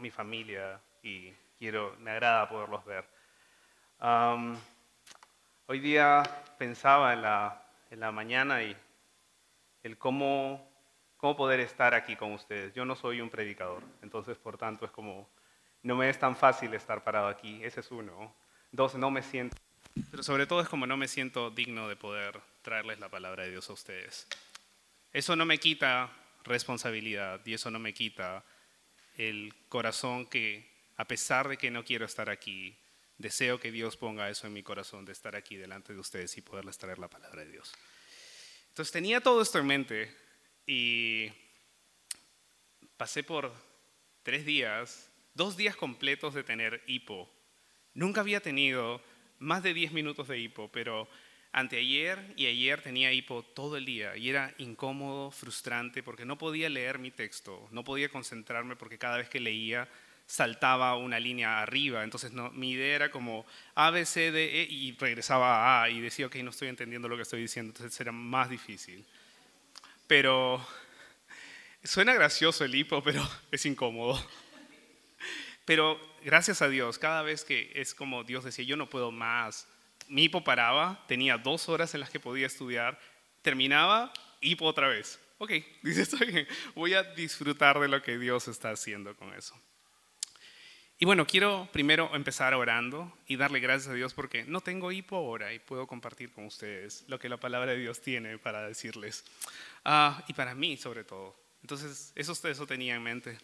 mi familia y quiero, me agrada poderlos ver. hoy día pensaba en la, en la mañana y el cómo, cómo poder estar aquí con ustedes. Yo no soy un predicador, entonces por tanto es como, no me es tan fácil estar parado aquí, ese es uno. Dos, no me siento, pero sobre todo es como no me siento digno de poder traerles la palabra de Dios a ustedes. Eso no me quita responsabilidad y eso no me quita el corazón que, a pesar de que no quiero estar aquí, deseo que Dios ponga eso en mi corazón de estar aquí delante de ustedes y poderles traer la palabra de Dios. Entonces tenía todo esto en mente y pasé por tres días, dos días completos de tener hipo. Nunca había tenido más de diez minutos de hipo, pero Anteayer y ayer tenía hipo todo el día y era incómodo, frustrante, porque no podía leer mi texto, no podía concentrarme porque cada vez que leía saltaba una línea arriba. Entonces mi idea era como A, B, C, D, E y regresaba a A y decía, ok, no estoy entendiendo lo que estoy diciendo, entonces era más difícil. Pero suena gracioso el hipo, pero es incómodo. Pero gracias a Dios, cada vez que es como Dios decía, yo no puedo más, mi hipo paraba, tenía dos horas en las que podía estudiar, terminaba, hipo otra vez. Ok, dice, estoy bien, voy a disfrutar de lo que Dios está haciendo con eso. Y bueno, quiero primero empezar orando y darle gracias a Dios porque no tengo hipo ahora y puedo compartir con ustedes lo que la palabra de Dios tiene para decirles. Ah, y para mí sobre todo. Entonces, eso, eso tenía en mente.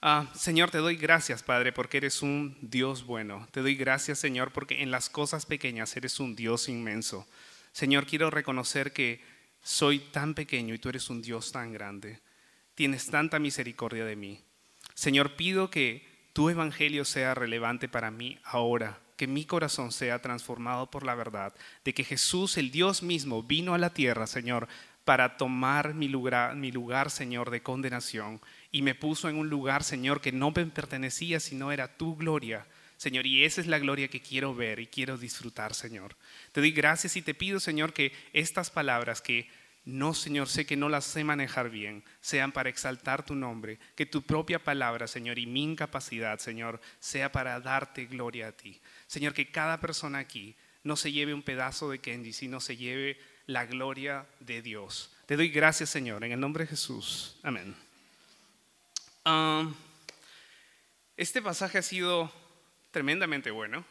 Ah, Señor, te doy gracias, Padre, porque eres un Dios bueno. Te doy gracias, Señor, porque en las cosas pequeñas eres un Dios inmenso. Señor, quiero reconocer que soy tan pequeño y tú eres un Dios tan grande. Tienes tanta misericordia de mí. Señor, pido que tu evangelio sea relevante para mí ahora, que mi corazón sea transformado por la verdad, de que Jesús, el Dios mismo, vino a la tierra, Señor, para tomar mi lugar, mi lugar, Señor, de condenación y me puso en un lugar, Señor, que no me pertenecía, sino era tu gloria. Señor, y esa es la gloria que quiero ver y quiero disfrutar, Señor. Te doy gracias y te pido, Señor, que estas palabras que no, Señor, sé que no las sé manejar bien, sean para exaltar tu nombre, que tu propia palabra, Señor, y mi incapacidad, Señor, sea para darte gloria a ti. Señor, que cada persona aquí no se lleve un pedazo de Kenji, sino se lleve la gloria de Dios. Te doy gracias, Señor, en el nombre de Jesús. Amén este pasaje ha sido tremendamente bueno.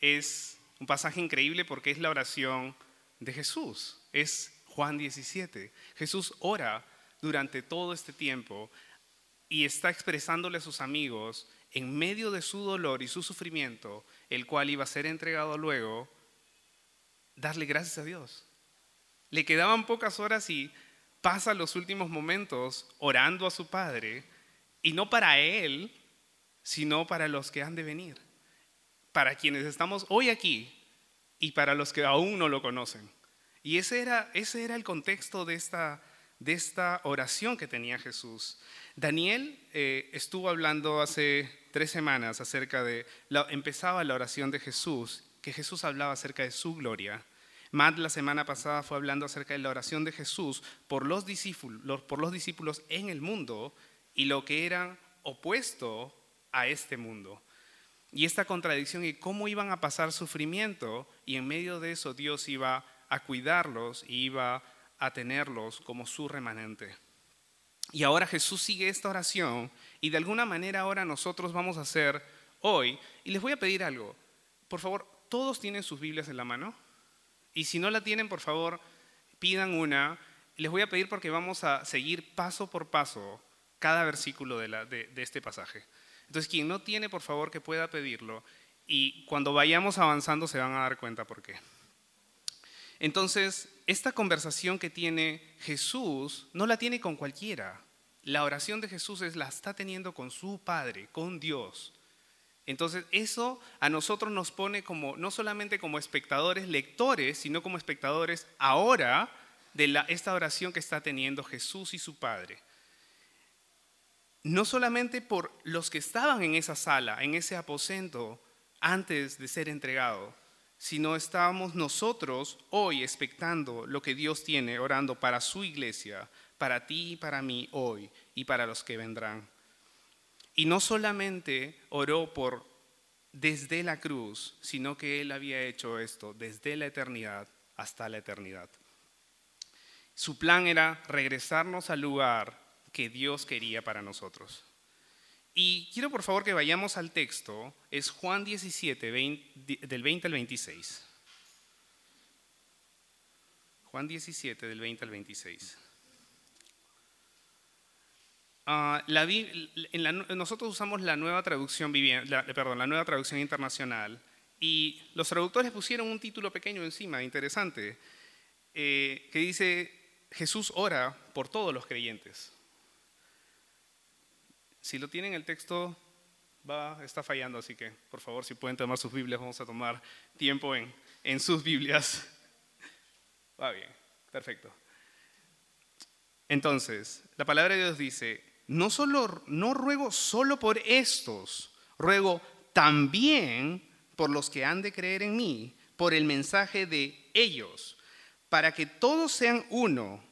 Es un pasaje increíble porque es la oración de Jesús. Es Juan 17. Jesús ora durante todo este tiempo y está expresándole a sus amigos en medio de su dolor y su sufrimiento, el cual iba a ser entregado luego, darle gracias a Dios. Le quedaban pocas horas y pasa los últimos momentos orando a su Padre y no para Él, sino para los que han de venir, para quienes estamos hoy aquí y para los que aún no lo conocen. Y ese era, ese era el contexto de esta, de esta oración que tenía Jesús. Daniel eh, estuvo hablando hace tres semanas acerca de, empezaba la oración de Jesús, que Jesús hablaba acerca de su gloria. Matt la semana pasada fue hablando acerca de la oración de Jesús por los discípulos, por los discípulos en el mundo y lo que era opuesto a este mundo. Y esta contradicción y cómo iban a pasar sufrimiento y en medio de eso Dios iba a cuidarlos y iba a tenerlos como su remanente. Y ahora Jesús sigue esta oración y de alguna manera ahora nosotros vamos a hacer hoy, y les voy a pedir algo, por favor, todos tienen sus Biblias en la mano, y si no la tienen, por favor, pidan una, les voy a pedir porque vamos a seguir paso por paso cada versículo de, este pasaje. Entonces, quien no tiene, por favor, que pueda pedirlo. Y cuando vayamos avanzando se van a dar cuenta por qué. Entonces, esta conversación que tiene Jesús no la tiene con cualquiera. La oración de Jesús es la está teniendo con su Padre, con Dios. Entonces, eso a nosotros nos pone como no solamente como espectadores, lectores, sino como espectadores ahora de esta oración que está teniendo Jesús y su Padre no solamente por los que estaban en esa sala, en ese aposento, antes de ser entregado, sino estábamos nosotros hoy expectando lo que Dios tiene, orando para su iglesia, para ti y para mí hoy y para los que vendrán. Y no solamente oró por desde la cruz, sino que Él había hecho esto desde la eternidad hasta la eternidad. Su plan era regresarnos al lugar que Dios quería para nosotros. Y quiero por favor que vayamos al texto, es Juan 17, del 20 al 26. Juan 17, del 20 al 26. Ah, nosotros usamos la nueva traducción perdón, la nueva traducción internacional y los traductores pusieron un título pequeño encima, interesante, eh, que dice Jesús ora por todos los creyentes. Si lo tienen el texto va, está fallando, así que por favor si pueden tomar sus Biblias, vamos a tomar tiempo en, en sus Biblias. Va bien, perfecto. Entonces, la palabra de Dios dice, no, solo, no ruego solo por estos, ruego también por los que han de creer en mí, por el mensaje de ellos, para que todos sean uno.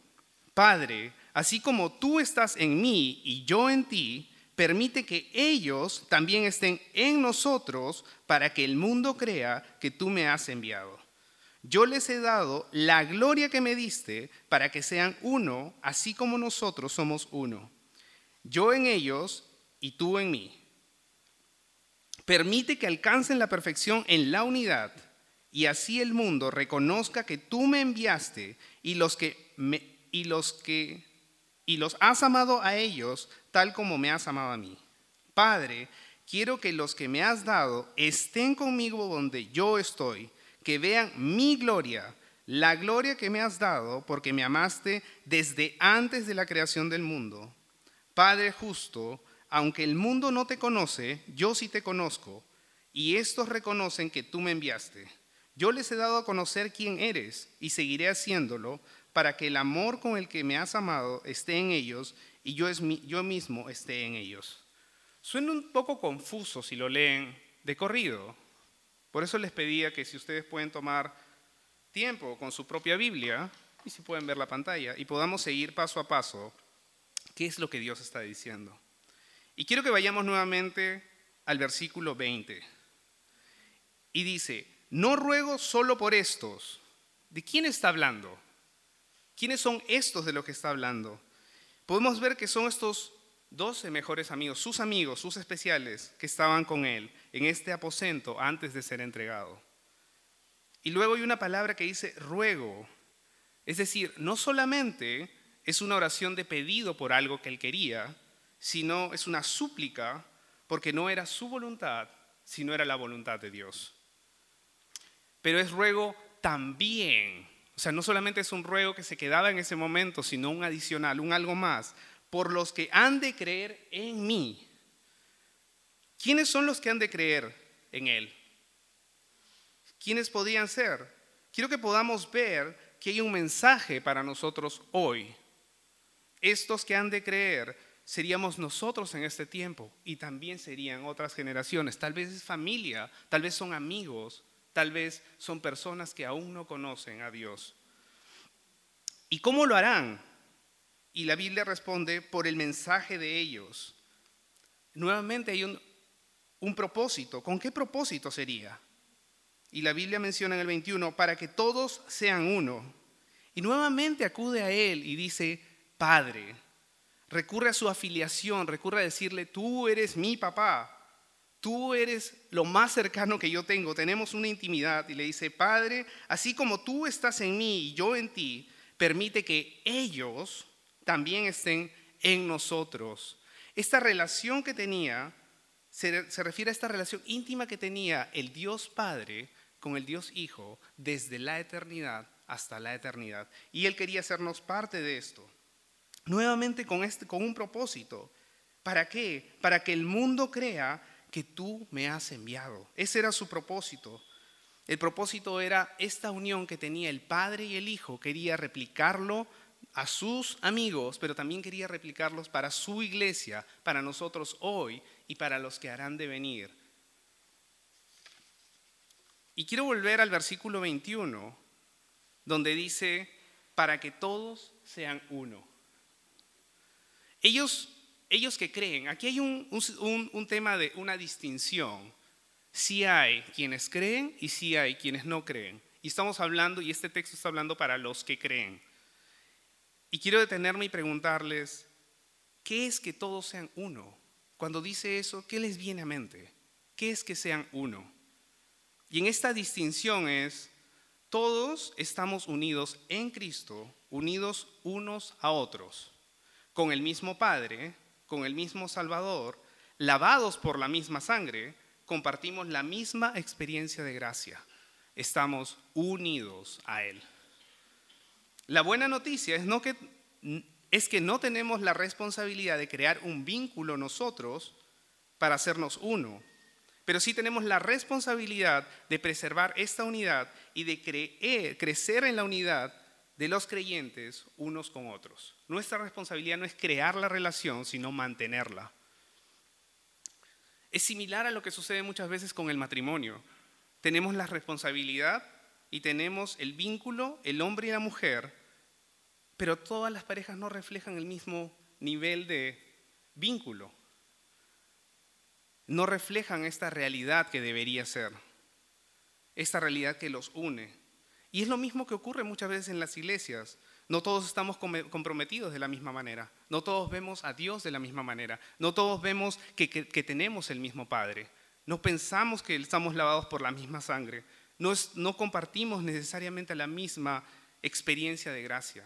Padre, así como tú estás en mí y yo en ti, permite que ellos también estén en nosotros para que el mundo crea que tú me has enviado. Yo les he dado la gloria que me diste para que sean uno, así como nosotros somos uno yo en ellos y tú en mí. Permite que alcancen la perfección en la unidad y así el mundo reconozca que tú me enviaste y los que y los que y los has amado a ellos tal como me has amado a mí. Padre, quiero que los que me has dado estén conmigo donde yo estoy, que vean mi gloria, la gloria que me has dado porque me amaste desde antes de la creación del mundo. Padre justo, aunque el mundo no te conoce, yo sí te conozco, y estos reconocen que tú me enviaste. Yo les he dado a conocer quién eres, y seguiré haciéndolo, para que el amor con el que me has amado esté en ellos, y yo, yo mismo esté en ellos. Suena un poco confuso si lo leen de corrido. Por eso les pedía que si ustedes pueden tomar tiempo con su propia Biblia, y si pueden ver la pantalla, y podamos seguir paso a paso ¿Qué es lo que Dios está diciendo? Y quiero que vayamos nuevamente al versículo 20. Y dice, no ruego solo por estos. ¿De quién está hablando? ¿Quiénes son estos de los que está hablando? Podemos ver que son estos doce mejores amigos, sus amigos, sus especiales, que estaban con él en este aposento antes de ser entregado. Y luego hay una palabra que dice ruego. Es decir, no solamente es una oración de pedido por algo que él quería, sino es una súplica porque no era su voluntad, sino era la voluntad de Dios. Pero es ruego también, o sea, no solamente es un ruego que se quedaba en ese momento, sino un adicional, un algo más, por los que han de creer en mí. ¿Quiénes son los que han de creer en Él? ¿Quiénes podían ser? Quiero que podamos ver que hay un mensaje para nosotros hoy estos que han de creer seríamos nosotros en este tiempo y también serían otras generaciones. Tal vez es familia, tal vez son amigos, tal vez son personas que aún no conocen a Dios. ¿Y cómo lo harán? Y la Biblia responde por el mensaje de ellos. Nuevamente hay un, propósito. ¿Con qué propósito sería? Y la Biblia menciona en el 21, para que todos sean uno. Y nuevamente acude a Él y dice, padre, recurre a su afiliación, recurre a decirle, tú eres mi papá, tú eres lo más cercano que yo tengo, tenemos una intimidad y le dice, Padre, así como tú estás en mí y yo en ti, permite que ellos también estén en nosotros. Esta relación que tenía se, refiere a esta relación íntima que tenía el Dios Padre con el Dios Hijo desde la eternidad hasta la eternidad. Y Él quería hacernos parte de esto. Nuevamente con, este, con un propósito. ¿Para qué? Para que el mundo crea que tú me has enviado. Ese era su propósito. El propósito era esta unión que tenía el Padre y el Hijo. Quería replicarlo a sus amigos, pero también quería replicarlos para su iglesia, para nosotros hoy y para los que harán de venir. Y quiero volver al versículo 21, donde dice, para que todos sean uno. Ellos, ellos que creen, aquí hay un, un, tema de una distinción. Sí hay quienes creen y sí hay quienes no creen. Y estamos hablando, y este texto está hablando para los que creen. Y quiero detenerme y preguntarles, ¿qué es que todos sean uno? Cuando dice eso, ¿qué les viene a mente? ¿Qué es que sean uno? Y en esta distinción es, todos estamos unidos en Cristo, unidos unos a otros, con el mismo Padre, con el mismo Salvador, lavados por la misma sangre, compartimos la misma experiencia de gracia. Estamos unidos a Él. La buena noticia es, no que, es que no tenemos la responsabilidad de crear un vínculo nosotros para hacernos uno, pero sí tenemos la responsabilidad de preservar esta unidad y de crecer en la unidad de los creyentes unos con otros. Nuestra responsabilidad no es crear la relación, sino mantenerla. Es similar a lo que sucede muchas veces con el matrimonio. Tenemos la responsabilidad y tenemos el vínculo, el hombre y la mujer, pero todas las parejas no reflejan el mismo nivel de vínculo. No reflejan esta realidad que debería ser, esta realidad que los une. Y es lo mismo que ocurre muchas veces en las iglesias. No todos estamos comprometidos de la misma manera, no todos vemos a Dios de la misma manera, no todos vemos que, tenemos el mismo Padre, no pensamos que estamos lavados por la misma sangre, no, compartimos necesariamente la misma experiencia de gracia.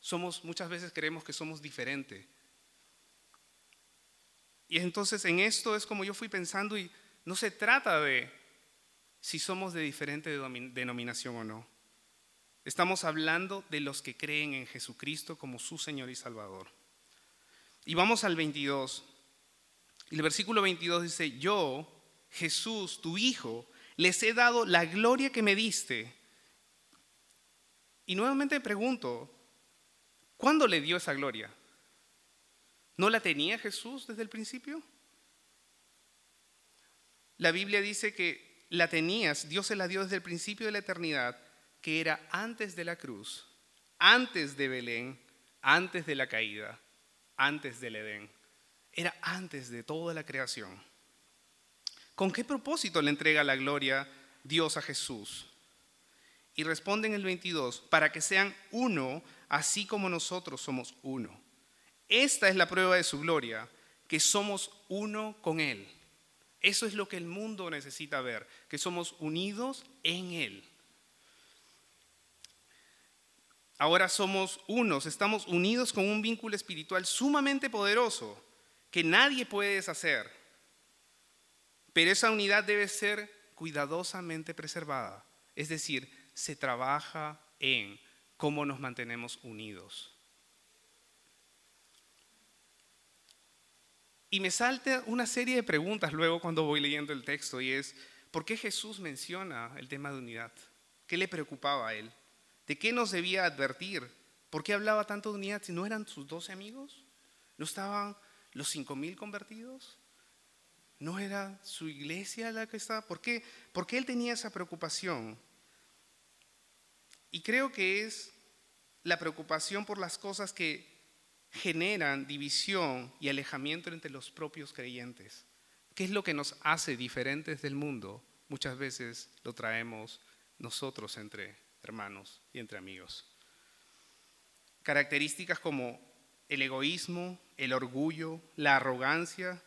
Somos, muchas veces creemos que somos diferentes. Y entonces en esto es como yo fui pensando y no se trata de si somos de diferente denominación o no. Estamos hablando de los que creen en Jesucristo como su Señor y Salvador. Y vamos al 22. Y el versículo 22 dice, yo, Jesús, tu Hijo, les he dado la gloria que me diste. Y nuevamente pregunto, ¿cuándo le dio esa gloria? ¿No la tenía Jesús desde el principio? La Biblia dice que la tenías, Dios se la dio desde el principio de la eternidad, que era antes de la cruz, antes de Belén, antes de la caída, antes del Edén. Era antes de toda la creación. ¿Con qué propósito le entrega la gloria Dios a Jesús? Y responde en el 22, para que sean uno, así como nosotros somos uno. Esta es la prueba de su gloria, que somos uno con Él. Eso es lo que el mundo necesita ver, que somos unidos en Él. Ahora somos unos, estamos unidos con un vínculo espiritual sumamente poderoso que nadie puede deshacer. Pero esa unidad debe ser cuidadosamente preservada. Es decir, se trabaja en cómo nos mantenemos unidos. Y me salta una serie de preguntas luego cuando voy leyendo el texto y es, ¿por qué Jesús menciona el tema de unidad? ¿Qué le preocupaba a él? ¿De qué nos debía advertir? ¿Por qué hablaba tanto de unidad si no eran sus doce amigos? ¿No estaban los cinco mil convertidos? ¿No era su iglesia la que estaba? ¿Por qué? ¿Por qué él tenía esa preocupación? Y creo que es la preocupación por las cosas que generan división y alejamiento entre los propios creyentes. ¿Qué es lo que nos hace diferentes del mundo? Muchas veces lo traemos nosotros entre hermanos y entre amigos. Características como el egoísmo, el orgullo, la arrogancia,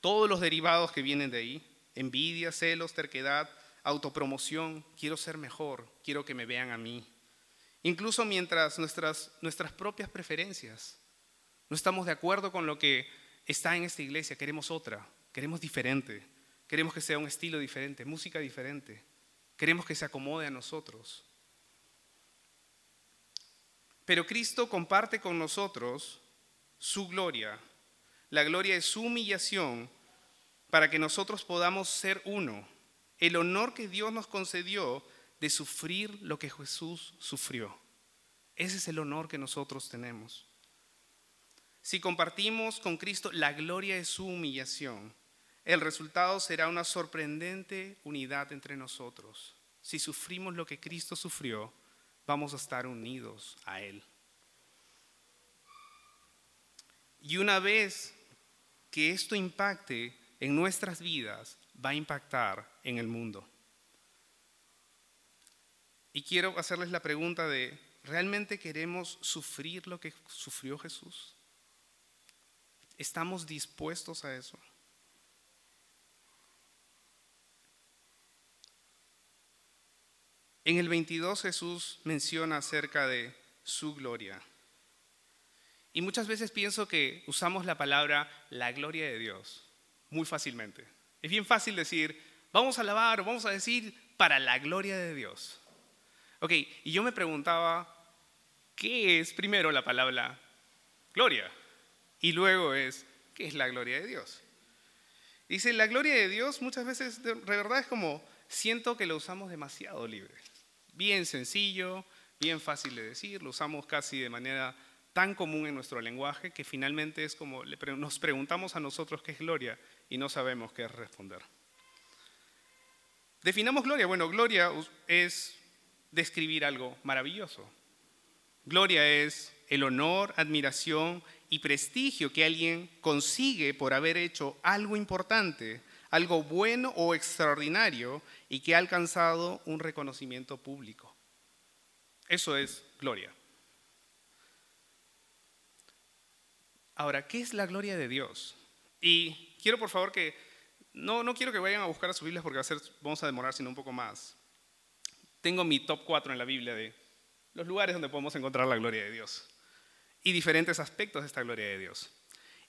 todos los derivados que vienen de ahí, envidia, celos, terquedad, autopromoción, quiero ser mejor, quiero que me vean a mí. Incluso mientras nuestras, nuestras propias preferencias, no estamos de acuerdo con lo que está en esta iglesia, queremos otra, queremos diferente, queremos que sea un estilo diferente, música diferente, queremos que se acomode a nosotros. Pero Cristo comparte con nosotros su gloria la gloria es su humillación para que nosotros podamos ser uno. El honor que Dios nos concedió de sufrir lo que Jesús sufrió. Ese es el honor que nosotros tenemos. Si compartimos con Cristo la gloria de su humillación, el resultado será una sorprendente unidad entre nosotros. Si sufrimos lo que Cristo sufrió, vamos a estar unidos a Él. Y una vez que esto impacte en nuestras vidas, va a impactar en el mundo. Y quiero hacerles la pregunta de, ¿realmente queremos sufrir lo que sufrió Jesús? ¿Estamos dispuestos a eso? En el 22 Jesús menciona acerca de su gloria. Y muchas veces pienso que usamos la palabra la gloria de Dios muy fácilmente. Es bien fácil decir, vamos a alabar o vamos a decir para la gloria de Dios. Ok, y yo me preguntaba, ¿qué es primero la palabra gloria? Y luego es, ¿qué es la gloria de Dios? Dice, la gloria de Dios muchas veces de verdad es como, siento que lo usamos demasiado libre. Bien sencillo, bien fácil de decir, lo usamos casi de manera tan común en nuestro lenguaje que finalmente es como nos preguntamos a nosotros qué es gloria y no sabemos qué es responder. Definamos gloria. Bueno, gloria es describir algo maravilloso. Gloria es el honor, admiración y prestigio que alguien consigue por haber hecho algo importante, algo bueno o extraordinario y que ha alcanzado un reconocimiento público. Eso es gloria. Ahora, ¿qué es la gloria de Dios? Y quiero por favor que, no, no quiero que vayan a buscar a sus Biblias porque vamos a demorar sino un poco más. Tengo mi top 4 en la Biblia de los lugares donde podemos encontrar la gloria de Dios y diferentes aspectos de esta gloria de Dios.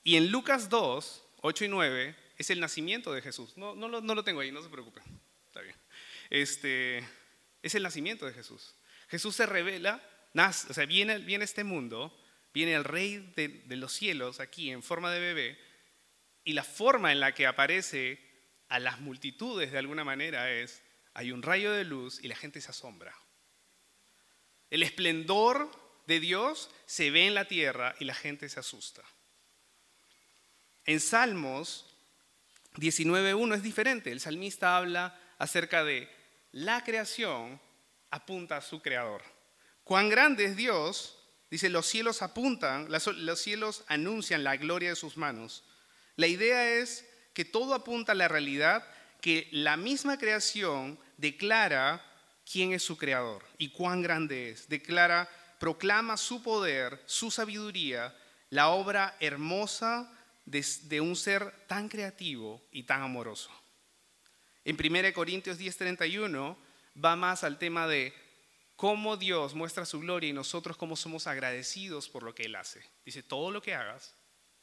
Y en Lucas 2, 8 y 9 es el nacimiento de Jesús. No, no, lo, no lo tengo ahí, no se preocupen. Está bien. Este, es el nacimiento de Jesús. Jesús se revela, nace, o sea, viene, viene este mundo, viene el rey de, de los cielos aquí en forma de bebé, y la forma en la que aparece a las multitudes de alguna manera es, hay un rayo de luz y la gente se asombra. El esplendor de Dios se ve en la tierra y la gente se asusta. En Salmos 19.1 es diferente. El salmista habla acerca de la creación apunta a su creador. Cuán grande es Dios, dice, los cielos apuntan, los cielos anuncian la gloria de sus manos. La idea es que todo apunta a la realidad que la misma creación declara quién es su creador y cuán grande es. Declara, proclama su poder, su sabiduría, la obra hermosa de, un ser tan creativo y tan amoroso. En 1 Corintios 10:31 va más al tema de cómo Dios muestra su gloria y nosotros cómo somos agradecidos por lo que Él hace. Dice, todo lo que hagas,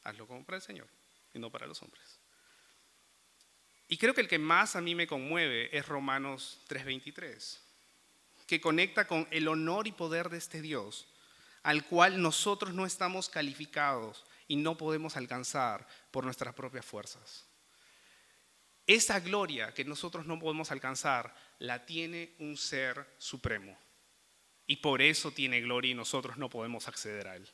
hazlo como para el Señor y no para los hombres. Y creo que el que más a mí me conmueve es Romanos 3:23, que conecta con el honor y poder de este Dios, al cual nosotros no estamos calificados y no podemos alcanzar por nuestras propias fuerzas. Esa gloria que nosotros no podemos alcanzar la tiene un ser supremo. Y por eso tiene gloria y nosotros no podemos acceder a él.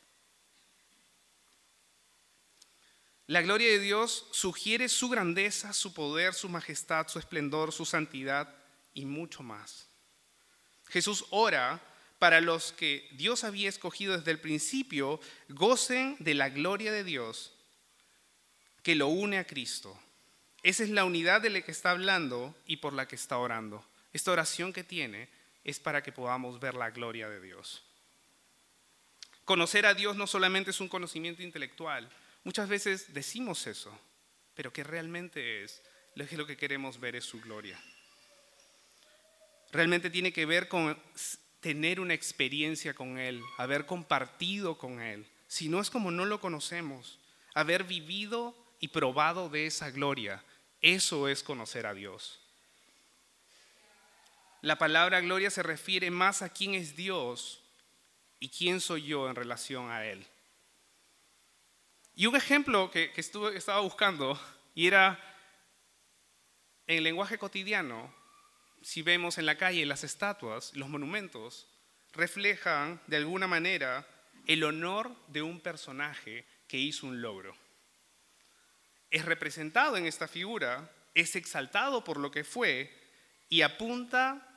La gloria de Dios sugiere su grandeza, su poder, su majestad, su esplendor, su santidad y mucho más. Jesús ora para los que Dios había escogido desde el principio, gocen de la gloria de Dios que lo une a Cristo. Esa es la unidad de la que está hablando y por la que está orando. Esta oración que tiene es para que podamos ver la gloria de Dios. Conocer a Dios no solamente es un conocimiento intelectual, Muchas veces decimos eso, pero que realmente es, lo que queremos ver es su gloria. Realmente tiene que ver con tener una experiencia con Él, haber compartido con Él. Si no es como no lo conocemos, haber vivido y probado de esa gloria, eso es conocer a Dios. La palabra gloria se refiere más a quién es Dios y quién soy yo en relación a Él. Y un ejemplo que, estuve, estaba buscando, y era en el lenguaje cotidiano, si vemos en la calle las estatuas, los monumentos, reflejan de alguna manera el honor de un personaje que hizo un logro. Es representado en esta figura, es exaltado por lo que fue y apunta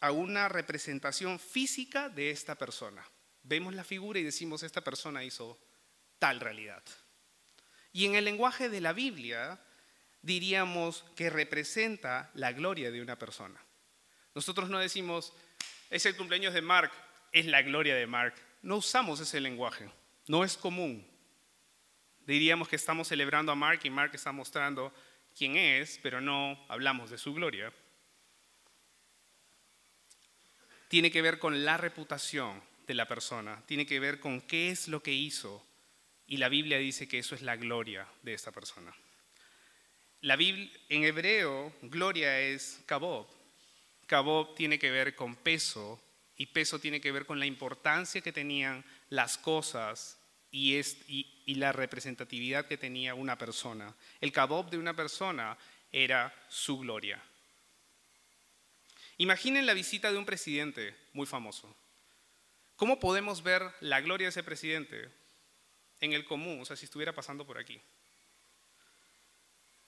a una representación física de esta persona. Vemos la figura y decimos, esta persona hizo tal realidad. Y en el lenguaje de la Biblia diríamos que representa la gloria de una persona. Nosotros no decimos, es el cumpleaños de Mark, es la gloria de Mark. No usamos ese lenguaje, no es común. Diríamos que estamos celebrando a Mark y Mark está mostrando quién es, pero no hablamos de su gloria. Tiene que ver con la reputación de la persona, tiene que ver con qué es lo que hizo. Y la Biblia dice que eso es la gloria de esta persona. La Biblia, en hebreo, gloria es kabob. Kabob tiene que ver con peso y peso tiene que ver con la importancia que tenían las cosas y, y la representatividad que tenía una persona. El kabob de una persona era su gloria. Imaginen la visita de un presidente muy famoso. ¿Cómo podemos ver la gloria de ese presidente en el común, o sea, si estuviera pasando por aquí?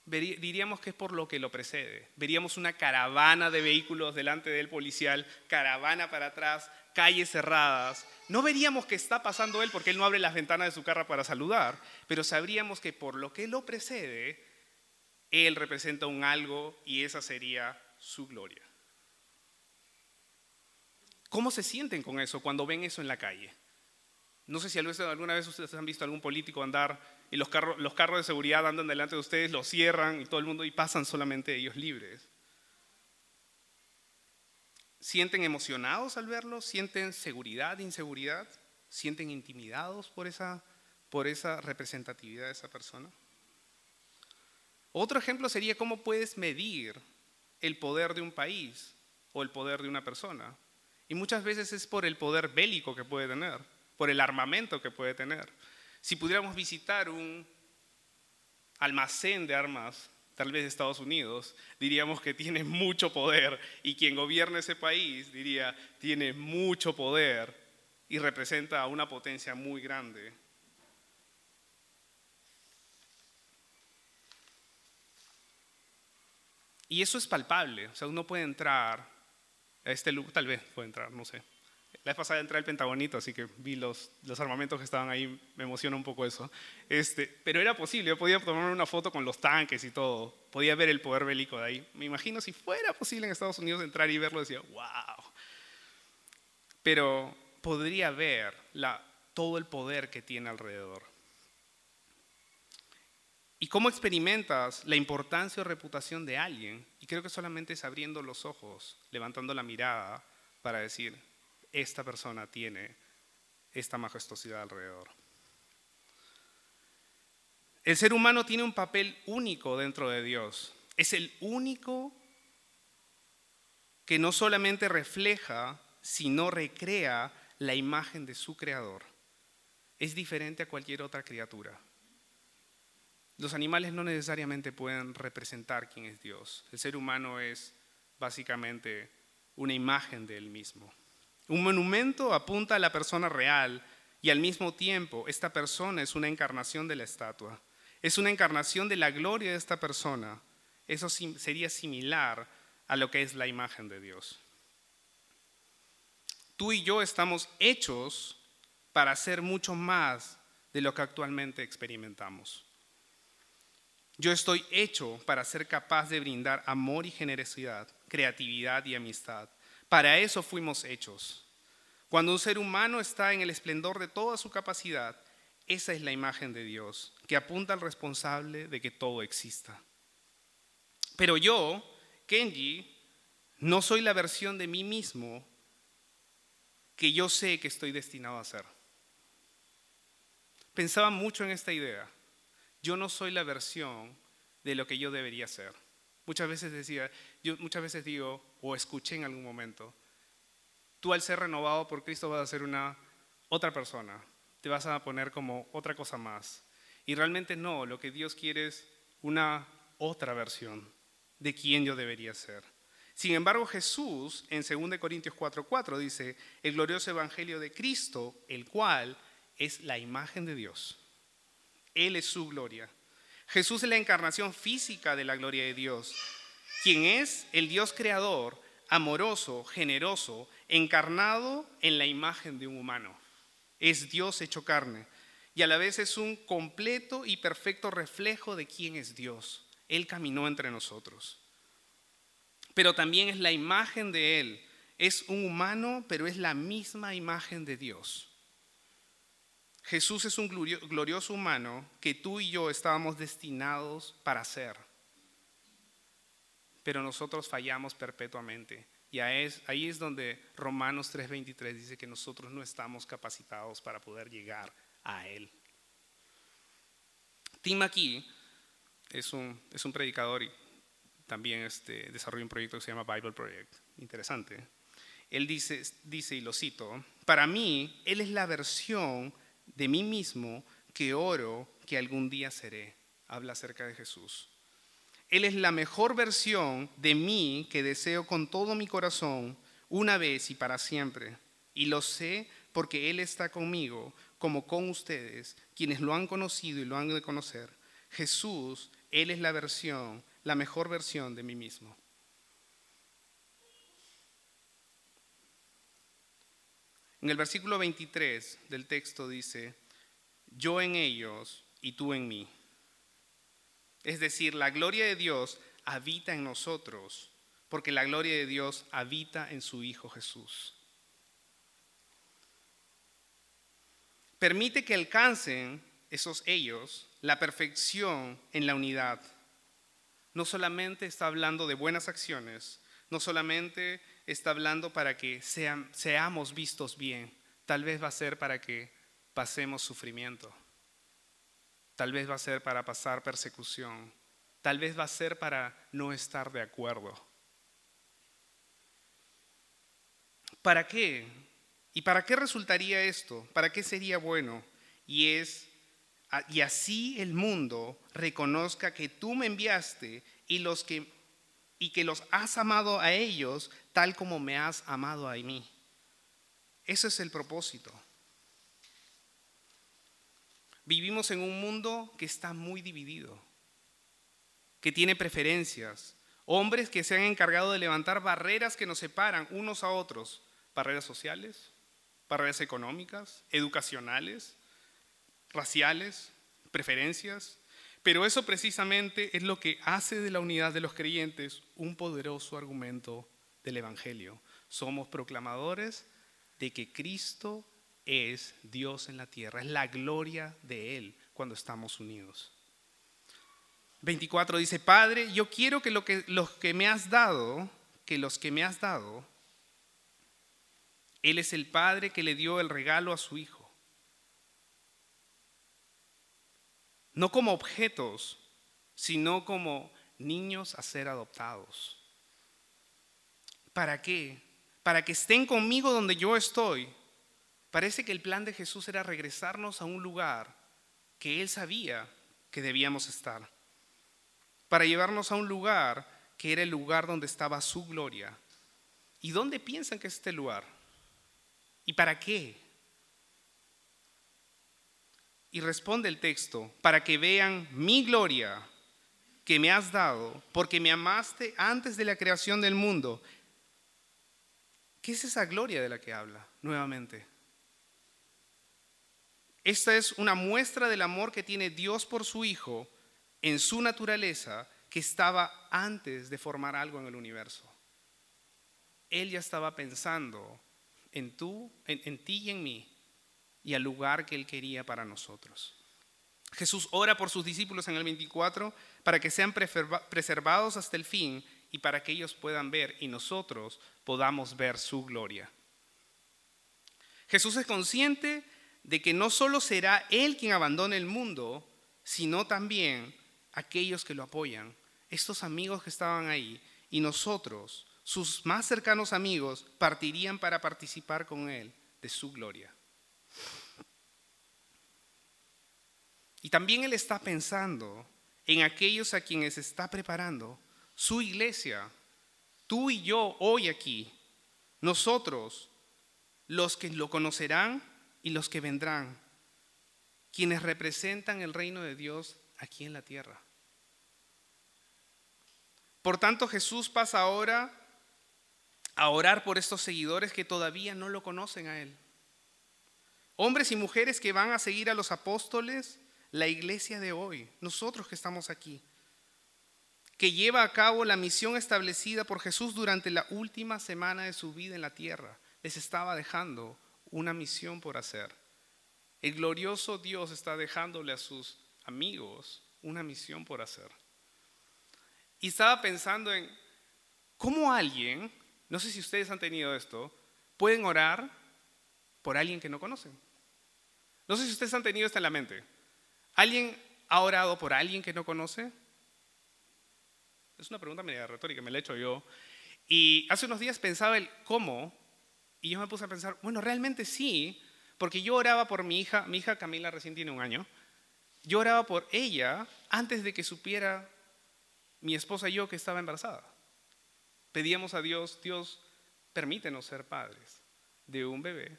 Diríamos que es por lo que lo precede. Veríamos una caravana de vehículos delante del policial, caravana para atrás, calles cerradas. No veríamos que está pasando él porque él no abre las ventanas de su carro para saludar, pero sabríamos que por lo que lo precede, él representa un algo y esa sería su gloria. ¿Cómo se sienten con eso cuando ven eso en la calle? No sé si alguna vez ustedes han visto algún político andar y los carros, los carros de seguridad andan delante de ustedes, los cierran y todo el mundo y pasan solamente ellos libres. ¿Sienten emocionados al verlo? ¿Sienten seguridad, inseguridad? ¿Sienten intimidados por esa, por esa representatividad de esa persona? Otro ejemplo sería cómo puedes medir el poder de un país o el poder de una persona. Y muchas veces es por el poder bélico que puede tener, por el armamento que puede tener. Si pudiéramos visitar un almacén de armas, tal vez de Estados Unidos, diríamos que tiene mucho poder. Y quien gobierna ese país diría, tiene mucho poder y representa a una potencia muy grande. Y eso es palpable, o sea, uno puede entrar a este lugar, tal vez puede entrar, no sé, la vez pasada entré al Pentagonito, así que vi los, los armamentos que estaban ahí, me emociona un poco eso. Este, pero era posible, yo podía tomarme una foto con los tanques y todo, podía ver el poder bélico de ahí. Me imagino si fuera posible en Estados Unidos entrar y verlo, decía, wow. Pero podría ver la, todo el poder que tiene alrededor. ¿Y cómo experimentas la importancia o reputación de alguien? Y creo que solamente es abriendo los ojos, levantando la mirada para decir, esta persona tiene esta majestuosidad alrededor. El ser humano tiene un papel único dentro de Dios. Es el único que no solamente refleja, sino recrea la imagen de su creador. Es diferente a cualquier otra criatura. Los animales no necesariamente pueden representar quién es Dios. El ser humano es básicamente una imagen de él mismo. Un monumento apunta a la persona real y al mismo tiempo esta persona es una encarnación de la estatua. Es una encarnación de la gloria de esta persona. Eso sería similar a lo que es la imagen de Dios. Tú y yo estamos hechos para hacer mucho más de lo que actualmente experimentamos. Yo estoy hecho para ser capaz de brindar amor y generosidad, creatividad y amistad para eso fuimos hechos. Cuando un ser humano está en el esplendor de toda su capacidad, esa es la imagen de Dios, que apunta al responsable de que todo exista. Pero yo, Kenji, no soy la versión de mí mismo que yo sé que estoy destinado a ser. Pensaba mucho en esta idea. Yo no soy la versión de lo que yo debería ser. Muchas veces decía, yo muchas veces digo, o escuché en algún momento, tú al ser renovado por Cristo vas a ser una otra persona, te vas a poner como otra cosa más. Y realmente no, lo que Dios quiere es una otra versión de quién yo debería ser. Sin embargo, Jesús en 2 Corintios 4:4 dice, el glorioso evangelio de Cristo, el cual es la imagen de Dios. Él es su gloria. Jesús es la encarnación física de la gloria de Dios, quien es el Dios creador, amoroso, generoso, encarnado en la imagen de un humano. Es Dios hecho carne. y a la vez es un completo y perfecto reflejo de quién es Dios. Él caminó entre nosotros. Pero también es la imagen de Él. Es un humano, pero es la misma imagen de Dios. Jesús es un glorioso humano que tú y yo estábamos destinados para ser. Pero nosotros fallamos perpetuamente. Y ahí es donde Romanos 3:23 dice que nosotros no estamos capacitados para poder llegar a Él. Tim aquí es un, predicador y también este, desarrolla un proyecto que se llama Bible Project. Interesante. Él dice, dice, y lo cito, para mí, Él es la versión de mí mismo que oro que algún día seré. Habla acerca de Jesús. Él es la mejor versión de mí que deseo con todo mi corazón, una vez y para siempre. Y lo sé porque Él está conmigo, como con ustedes, quienes lo han conocido y lo han de conocer. Jesús, Él es la versión, la mejor versión de mí mismo. En el versículo 23 del texto dice, yo en ellos y tú en mí. Es decir, la gloria de Dios habita en nosotros, porque la gloria de Dios habita en su Hijo Jesús. Permite que alcancen esos ellos la perfección en la unidad. No solamente está hablando de buenas acciones, no solamente está hablando para que seamos vistos bien, tal vez va a ser para que pasemos sufrimiento. Tal vez va a ser para pasar persecución. Tal vez va a ser para no estar de acuerdo. ¿Para qué? ¿Y para qué resultaría esto? ¿Para qué sería bueno? Y es y así el mundo reconozca que tú me enviaste y los que y que los has amado a ellos tal como me has amado a mí. Ese es el propósito. Vivimos en un mundo que está muy dividido, que tiene preferencias, hombres que se han encargado de levantar barreras que nos separan unos a otros, barreras sociales, barreras económicas, educacionales, raciales, preferencias, pero eso precisamente es lo que hace de la unidad de los creyentes un poderoso argumento del Evangelio. Somos proclamadores de que Cristo es Dios en la tierra, es la gloria de Él cuando estamos unidos. 24 dice, Padre, yo quiero que, lo que los que me has dado, que los que me has dado, Él es el Padre que le dio el regalo a su Hijo. No como objetos, sino como niños a ser adoptados. ¿Para qué? Para que estén conmigo donde yo estoy Parece que el plan de Jesús era regresarnos a un lugar que Él sabía que debíamos estar, para llevarnos a un lugar que era el lugar donde estaba su gloria. ¿Y dónde piensan que es este lugar? ¿Y para qué? Y responde el texto, para que vean mi gloria que me has dado, porque me amaste antes de la creación del mundo. ¿Qué es esa gloria de la que habla nuevamente? Esta es una muestra del amor que tiene Dios por su Hijo en su naturaleza que estaba antes de formar algo en el universo. Él ya estaba pensando en, tú, en, ti y en mí y al lugar que Él quería para nosotros. Jesús ora por sus discípulos en el 24 para que sean preservados hasta el fin y para que ellos puedan ver y nosotros podamos ver su gloria. Jesús es consciente de que no solo será Él quien abandone el mundo, sino también aquellos que lo apoyan, estos amigos que estaban ahí, y nosotros, sus más cercanos amigos, partirían para participar con Él de su gloria. Y también Él está pensando en aquellos a quienes está preparando su iglesia, tú y yo hoy aquí, nosotros, los que lo conocerán y los que vendrán, quienes representan el reino de Dios aquí en la tierra. Por tanto, Jesús pasa ahora a orar por estos seguidores que todavía no lo conocen a Él. Hombres y mujeres que van a seguir a los apóstoles, la iglesia de hoy, nosotros que estamos aquí, que lleva a cabo la misión establecida por Jesús durante la última semana de su vida en la tierra. Les estaba dejando una misión por hacer. El glorioso Dios está dejándole a sus amigos una misión por hacer. Y estaba pensando en cómo alguien, no sé si ustedes han tenido esto, pueden orar por alguien que no conocen. No sé si ustedes han tenido esto en la mente. ¿Alguien ha orado por alguien que no conoce? Es una pregunta media retórica, me la he hecho yo. Y hace unos días pensaba el cómo, y yo me puse a pensar, bueno, realmente sí, porque yo oraba por mi hija, mi hija Camila recién tiene un año, yo oraba por ella antes de que supiera mi esposa y yo que estaba embarazada. Pedíamos a Dios, Dios, permítenos ser padres de un bebé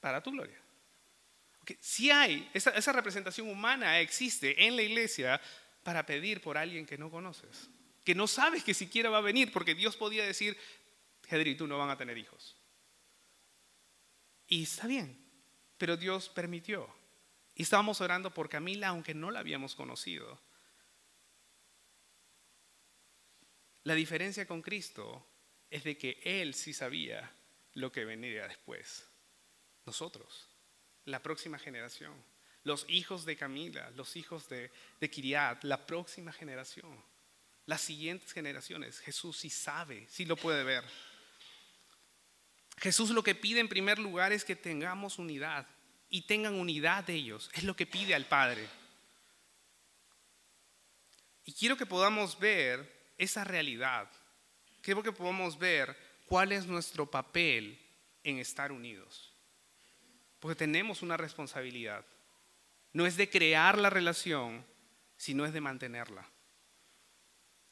para tu gloria. Si hay, esa, esa representación humana existe en la iglesia para pedir por alguien que no conoces, que no sabes que siquiera va a venir, porque Dios podía decir, Hedri y tú no van a tener hijos. Y está bien, pero Dios permitió. Y estábamos orando por Camila, aunque no la habíamos conocido. La diferencia con Cristo es de que Él sí sabía lo que vendría después. Nosotros, la próxima generación, los hijos de Camila, los hijos de, de Kiriat, la próxima generación, las siguientes generaciones. Jesús sí sabe, sí lo puede ver. Jesús lo que pide en primer lugar es que tengamos unidad y tengan unidad de ellos. Es lo que pide al Padre. Y quiero que podamos ver esa realidad. Quiero que podamos ver cuál es nuestro papel en estar unidos. Porque tenemos una responsabilidad. No es de crear la relación, sino es de mantenerla.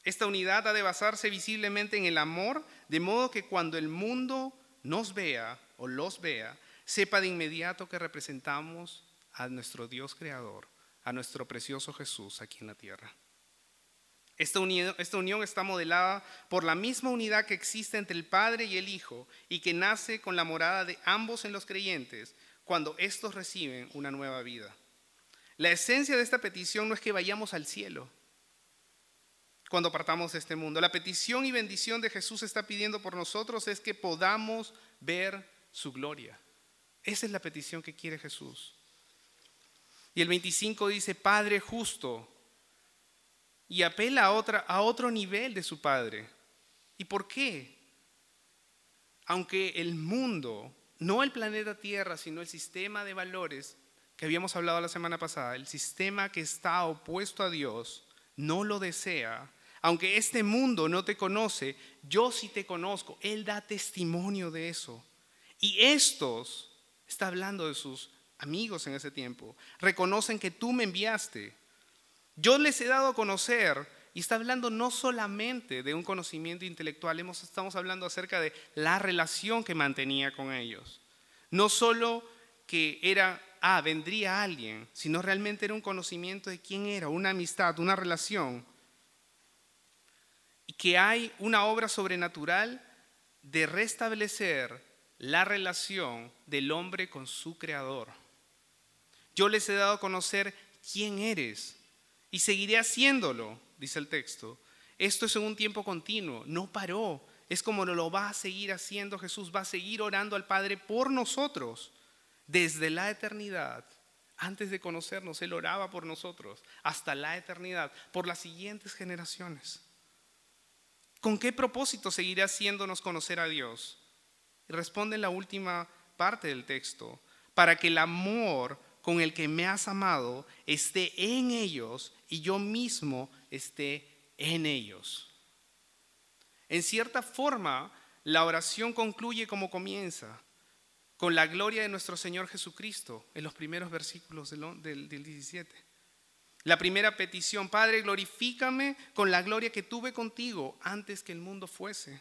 Esta unidad ha de basarse visiblemente en el amor, de modo que cuando el mundo nos vea o los vea, sepa de inmediato que representamos a nuestro Dios creador, a nuestro precioso Jesús aquí en la tierra. Esta unión, está modelada por la misma unidad que existe entre el Padre y el Hijo y que nace con la morada de ambos en los creyentes cuando éstos reciben una nueva vida. La esencia de esta petición no es que vayamos al cielo cuando partamos de este mundo. La petición y bendición de Jesús está pidiendo por nosotros es que podamos ver su gloria. Esa es la petición que quiere Jesús. Y el 25 dice, Padre justo, y apela a, otra, a otro nivel de su Padre. ¿Y por qué? Aunque el mundo, no el planeta Tierra, sino el sistema de valores que habíamos hablado la semana pasada, el sistema que está opuesto a Dios, no lo desea, aunque este mundo no te conoce, yo sí te conozco. Él da testimonio de eso. Y estos Está hablando de sus amigos en ese tiempo. Reconocen que tú me enviaste. Yo les he dado a conocer y está hablando no solamente de un conocimiento intelectual, estamos hablando acerca de la relación que mantenía con ellos. No solo que era, ah, vendría alguien, sino realmente era un conocimiento de quién era, una amistad, una relación. Que hay una obra sobrenatural de restablecer la relación del hombre con su creador. Yo les he dado a conocer quién eres y seguiré haciéndolo, dice el texto. Esto es en un tiempo continuo, no paró. Es como lo va a seguir haciendo Jesús, va a seguir orando al Padre por nosotros desde la eternidad. Antes de conocernos, Él oraba por nosotros hasta la eternidad, por las siguientes generaciones. ¿Con qué propósito seguirá haciéndonos conocer a Dios? Y responde en la última parte del texto, para que el amor con el que me has amado esté en ellos y yo mismo esté en ellos. En cierta forma, la oración concluye como comienza, con la gloria de nuestro Señor Jesucristo, en los primeros versículos del, del, 17. La primera petición, Padre, glorifícame con la gloria que tuve contigo antes que el mundo fuese.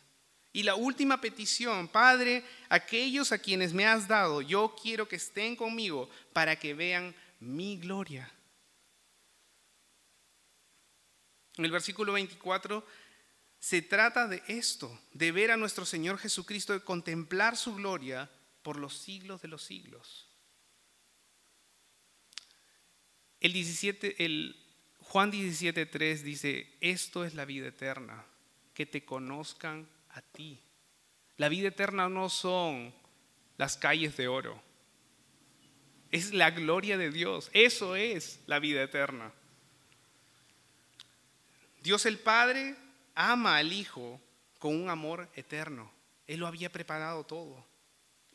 Y la última petición, Padre, aquellos a quienes me has dado, yo quiero que estén conmigo para que vean mi gloria. En el versículo 24 se trata de esto, de ver a nuestro Señor Jesucristo, de contemplar su gloria por los siglos de los siglos. El 17, el Juan 17.3 dice, esto es la vida eterna, que te conozcan a ti. La vida eterna no son las calles de oro, es la gloria de Dios, eso es la vida eterna. Dios el Padre ama al Hijo con un amor eterno. Él lo había preparado todo.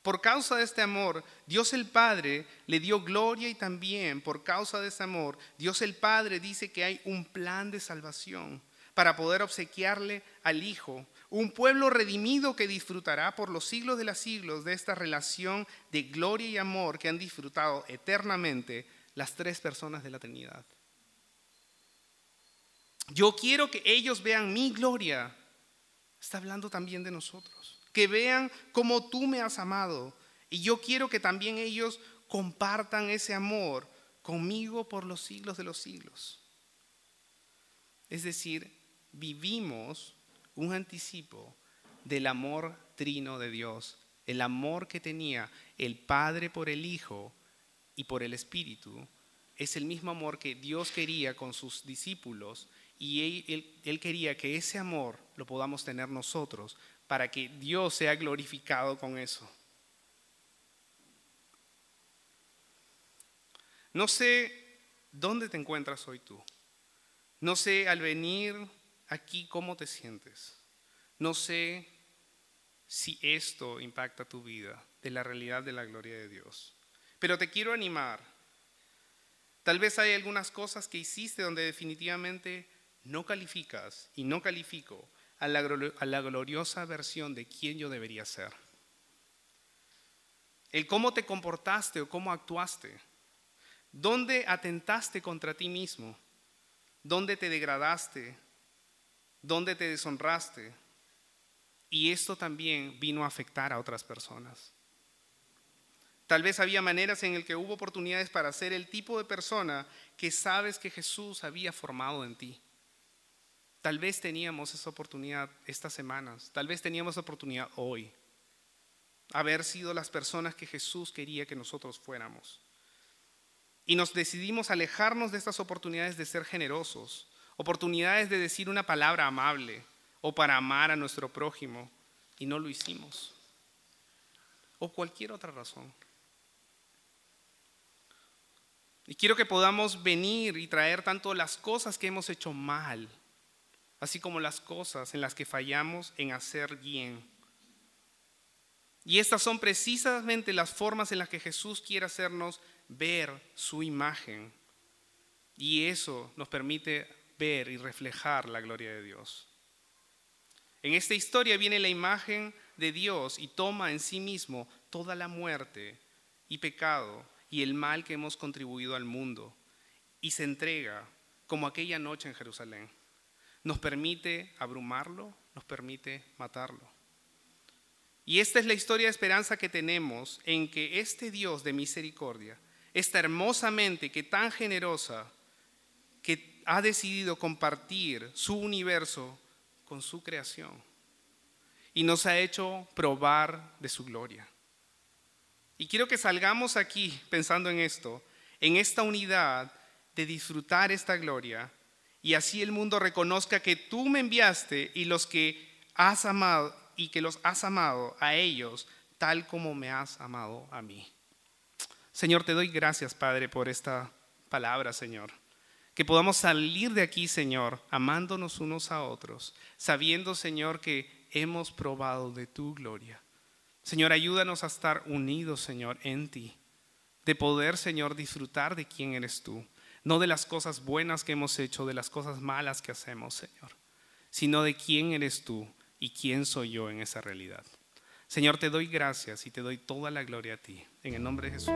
Por causa de este amor, Dios el Padre le dio gloria y también por causa de ese amor, Dios el Padre dice que hay un plan de salvación para poder obsequiarle al Hijo, un pueblo redimido que disfrutará por los siglos de los siglos de esta relación de gloria y amor que han disfrutado eternamente las tres personas de la Trinidad. Yo quiero que ellos vean mi gloria. Está hablando también de nosotros que vean cómo tú me has amado. Y yo quiero que también ellos compartan ese amor conmigo por los siglos de los siglos. Es decir, vivimos un anticipo del amor trino de Dios, el amor que tenía el Padre por el Hijo y por el Espíritu, es el mismo amor que Dios quería con sus discípulos y él, él, quería que ese amor lo podamos tener nosotros para que Dios sea glorificado con eso. No sé dónde te encuentras hoy tú. No sé al venir aquí cómo te sientes. No sé si esto impacta tu vida de la realidad de la gloria de Dios. Pero te quiero animar. Tal vez hay algunas cosas que hiciste donde definitivamente no calificas y no califico a la, gloriosa versión de quién yo debería ser. El cómo te comportaste o cómo actuaste. ¿Dónde atentaste contra ti mismo? ¿Dónde te degradaste? ¿Dónde te deshonraste? Y esto también vino a afectar a otras personas. Tal vez había maneras en el que hubo oportunidades para ser el tipo de persona que sabes que Jesús había formado en ti. Tal vez teníamos esa oportunidad estas semanas, tal vez teníamos esa oportunidad hoy, haber sido las personas que Jesús quería que nosotros fuéramos. Y nos decidimos alejarnos de estas oportunidades de ser generosos, oportunidades de decir una palabra amable o para amar a nuestro prójimo, y no lo hicimos. O cualquier otra razón. Y quiero que podamos venir y traer tanto las cosas que hemos hecho mal así como las cosas en las que fallamos en hacer bien. Y estas son precisamente las formas en las que Jesús quiere hacernos ver su imagen. Y eso nos permite ver y reflejar la gloria de Dios. En esta historia viene la imagen de Dios y toma en sí mismo toda la muerte y pecado y el mal que hemos contribuido al mundo y se entrega como aquella noche en Jerusalén nos permite abrumarlo, nos permite matarlo. Y esta es la historia de esperanza que tenemos en que este Dios de misericordia, esta hermosamente que tan generosa, que ha decidido compartir su universo con su creación y nos ha hecho probar de su gloria. Y quiero que salgamos aquí pensando en esto, en esta unidad de disfrutar esta gloria y así el mundo reconozca que tú me enviaste y los que has amado y que los has amado a ellos tal como me has amado a mí. Señor, te doy gracias, Padre, por esta palabra, Señor. Que podamos salir de aquí, Señor, amándonos unos a otros, sabiendo, Señor, que hemos probado de tu gloria. Señor, ayúdanos a estar unidos, Señor, en ti, de poder, Señor, disfrutar de quién eres tú no de las cosas buenas que hemos hecho, de las cosas malas que hacemos, Señor, sino de quién eres tú y quién soy yo en esa realidad. Señor, te doy gracias y te doy toda la gloria a ti. En el nombre de Jesús.